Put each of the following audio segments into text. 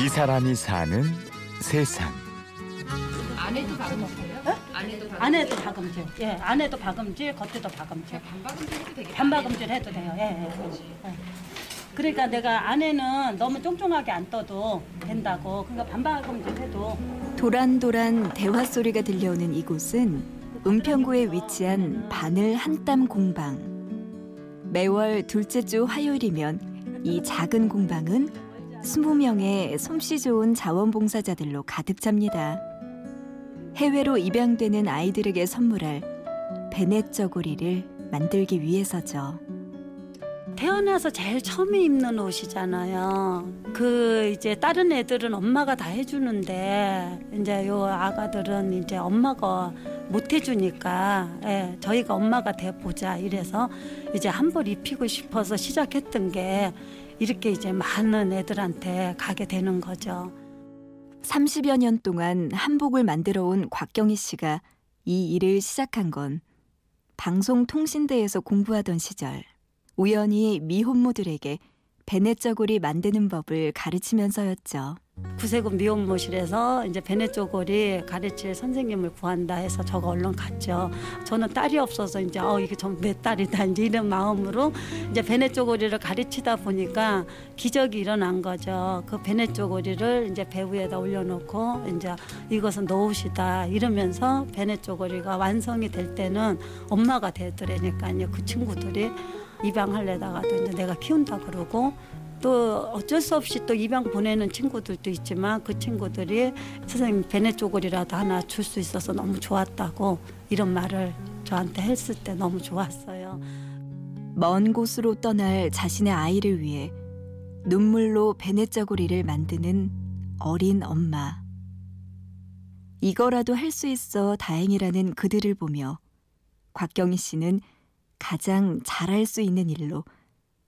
이 사람이 사는 세상. 안에도 박음질? 안에도 박음질? 안에도 박음질. 예, 안에도 박음질, 겉에도 박음질. 반박음질 해도 되겠다. 반박음질 해도 돼요. 예, 예, 예. 예. 그러니까 내가 안에는 너무 쫑쫑하게 안 떠도 된다고. 그러니까 반박음질 해도 도란도란 대화 소리가 들려오는 이곳은 은평구에 위치한 바늘 한땀 공방. 매월 둘째 주 화요일이면 이 작은 공방은 20명의 솜씨 좋은 자원봉사자들로 가득 찹니다. 해외로 입양되는 아이들에게 선물할 베넷 저고리를 만들기 위해서죠. 태어나서 제일 처음에 입는 옷이잖아요. 그 이제 다른 애들은 엄마가 다 해주는데 이제 요 아가들은 이제 엄마가 못 해주니까 예, 저희가 엄마가 돼 보자 이래서 이제 한 벌 입히고 싶어서 시작했던 게 이렇게 이제 많은 애들한테 가게 되는 거죠. 30여 년 동안 한복을 만들어 온 곽경희 씨가 이 일을 시작한 건 방송통신대에서 공부하던 시절 우연히 미혼모들에게 베넷저고리 만드는 법을 가르치면서였죠. 구세군 미혼모실에서 이제 베네쪼고리 가르칠 선생님을 구한다 해서 저가 얼른 갔죠. 저는 딸이 없어서 이제 어 이게 전내 딸이다 이제 이런 마음으로 이제 베네쪼고리를 가르치다 보니까 기적이 일어난 거죠. 그 베네쪼고리를 이제 배 위에다 올려놓고 이제 이것은 노옷이다 이러면서 베네쪼고리가 완성이 될 때는 엄마가 되더라니까요. 그 친구들이 입양할래다가도 이제 내가 키운다 그러고 또 어쩔 수 없이 또 입양 보내는 친구들도 있지만 그 친구들이 선생님 베네 쪼고리라도 하나 줄 수 있어서 너무 좋았다고 이런 말을 저한테 했을 때 너무 좋았어요. 먼 곳으로 떠날 자신의 아이를 위해 눈물로 베넷저고리를 만드는 어린 엄마. 이거라도 할 수 있어 다행이라는 그들을 보며 곽경희 씨는 가장 잘할 수 있는 일로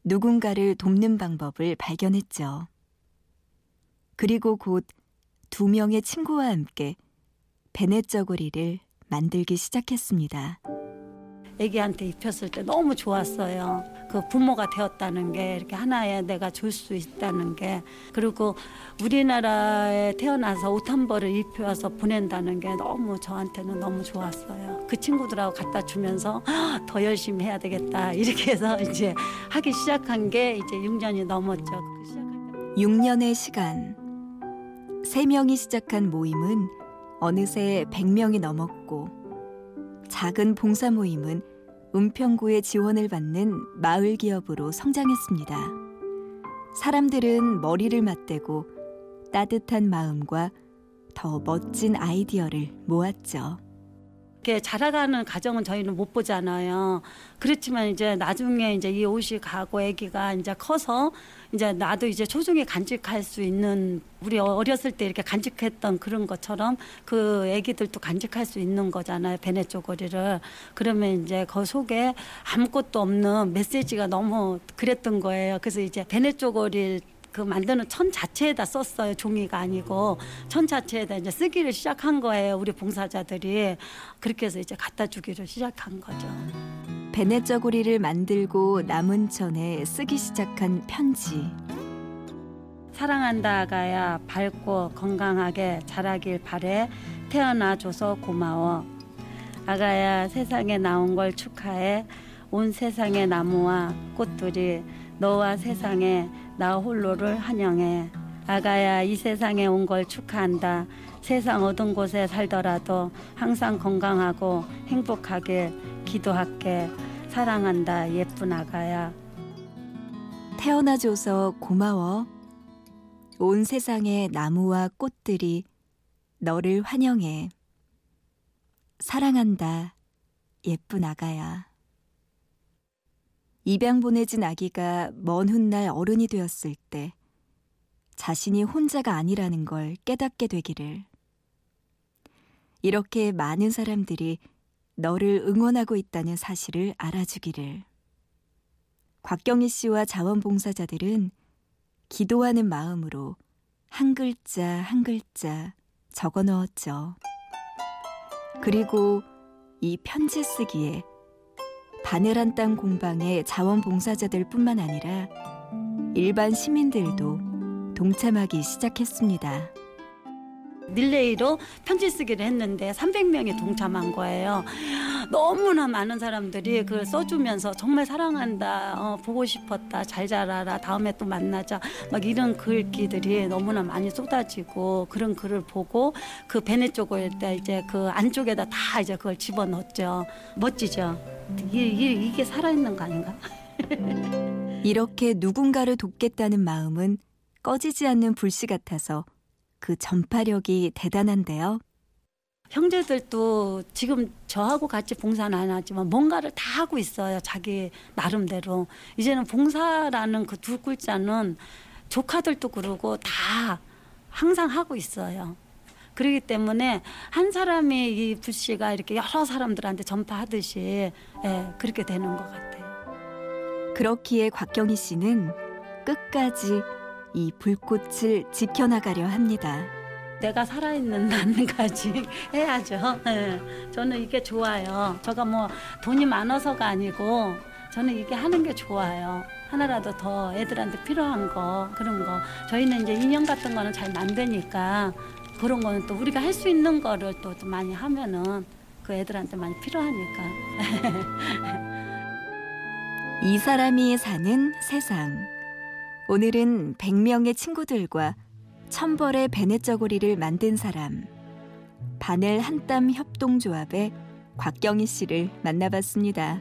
누군가를 돕는 방법을 발견했죠. 그리고 곧 두 명의 친구와 함께 베넷저고리를 만들기 시작했습니다. 아기한테 입혔을 때 너무 좋았어요. 그 부모가 되었다는 게 이렇게 하나에 내가 줄 수 있다는 게 그리고 우리나라에 태어나서 옷 한 벌을 입혀서 보낸다는 게 너무 저한테는 너무 좋았어요. 그 친구들하고 갖다 주면서 더 열심히 해야 되겠다 이렇게 해서 이제 하기 시작한 게 이제 6년이 넘었죠. 그 시작할 때 6년의 시간. 세 명이 시작한 모임은 어느새 100명이 넘었고 작은 봉사 모임은 은평구의 지원을 받는 마을 기업으로 성장했습니다. 사람들은 머리를 맞대고 따뜻한 마음과 더 멋진 아이디어를 모았죠. 이렇게 자라가는 가정은 저희는 못 보잖아요. 그렇지만 이제 나중에 이제 이 옷이 가고 아기가 이제 커서 이제 나도 이제 소중히 간직할 수 있는 우리 어렸을 때 이렇게 간직했던 그런 것처럼 그 아기들도 간직할 수 있는 거잖아요. 베네 쪼고리를. 그러면 이제 그 속에 아무것도 없는 메시지가 너무 그랬던 거예요. 그래서 이제 베네 쪼고리 그 만드는 천 자체에다 썼어요. 종이가 아니고 천 자체에다 이제 쓰기를 시작한 거예요. 우리 봉사자들이 그렇게 해서 이제 갖다 주기를 시작한 거죠. 베넷저고리를 만들고 남은 천에 쓰기 시작한 편지. 사랑한다 아가야 밝고 건강하게 자라길 바래 태어나 줘서 고마워 아가야 세상에 나온 걸 축하해 온 세상의 나무와 꽃들이 너와 세상에 나 홀로를 환영해 아가야 이 세상에 온 걸 축하한다 세상 어떤 곳에 살더라도 항상 건강하고 행복하게 기도할게 사랑한다 예쁜 아가야 태어나줘서 고마워. 온 세상의 나무와 꽃들이 너를 환영해. 사랑한다. 예쁜 아가야. 입양 보내진 아기가 먼 훗날 어른이 되었을 때 자신이 혼자가 아니라는 걸 깨닫게 되기를. 이렇게 많은 사람들이 너를 응원하고 있다는 사실을 알아주기를. 곽경희 씨와 자원봉사자들은 기도하는 마음으로 한 글자 한 글자 적어 넣었죠. 그리고 이 편지 쓰기에 바늘한 땅 공방의 자원봉사자들 뿐만 아니라 일반 시민들도 동참하기 시작했습니다. 릴레이로 편지 쓰기를 했는데 300명이 동참한 거예요. 너무나 많은 사람들이 그걸 써주면서 정말 사랑한다, 어, 보고 싶었다, 잘 자라라, 다음에 또 만나자, 막 이런 글귀들이 너무나 많이 쏟아지고 그런 글을 보고 그 베네 쪽을 때 이제 그 안쪽에다 다 이제 그걸 집어 넣었죠. 멋지죠. 이게, 이게, 이게 살아있는 거 아닌가? 이렇게 누군가를 돕겠다는 마음은 꺼지지 않는 불씨 같아서 그 전파력이 대단한데요. 형제들도 지금 저하고 같이 봉사는 안 하지만 뭔가를 다 하고 있어요. 자기 나름대로. 이제는 봉사라는 그 두 글자는 조카들도 그러고 다 항상 하고 있어요. 그렇기 때문에 한 사람이 이 불씨가 이렇게 여러 사람들한테 전파하듯이 예, 그렇게 되는 것 같아요. 그렇기에 곽경희 씨는 끝까지 이 불꽃을 지켜나가려 합니다. 내가 살아있는 난까지 해야죠. 예. 저는 이게 좋아요. 제가 뭐 돈이 많아서가 아니고 저는 이게 하는 게 좋아요. 하나라도 더 애들한테 필요한 거 그런 거 저희는 이제 인형 같은 거는 잘 만드니까 그런 거는 또 우리가 할 수 있는 거를 또, 또 많이 하면은 그 애들한테 많이 필요하니까. 이 사람이 사는 세상. 오늘은 100명의 친구들과 천벌의 베네쩌고리를 만든 사람 바넬 한땀 협동조합의 곽경희 씨를 만나봤습니다.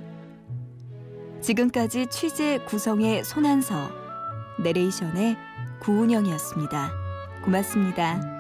지금까지 취재 구성의 손한서, 내레이션의 구운영이었습니다. 고맙습니다.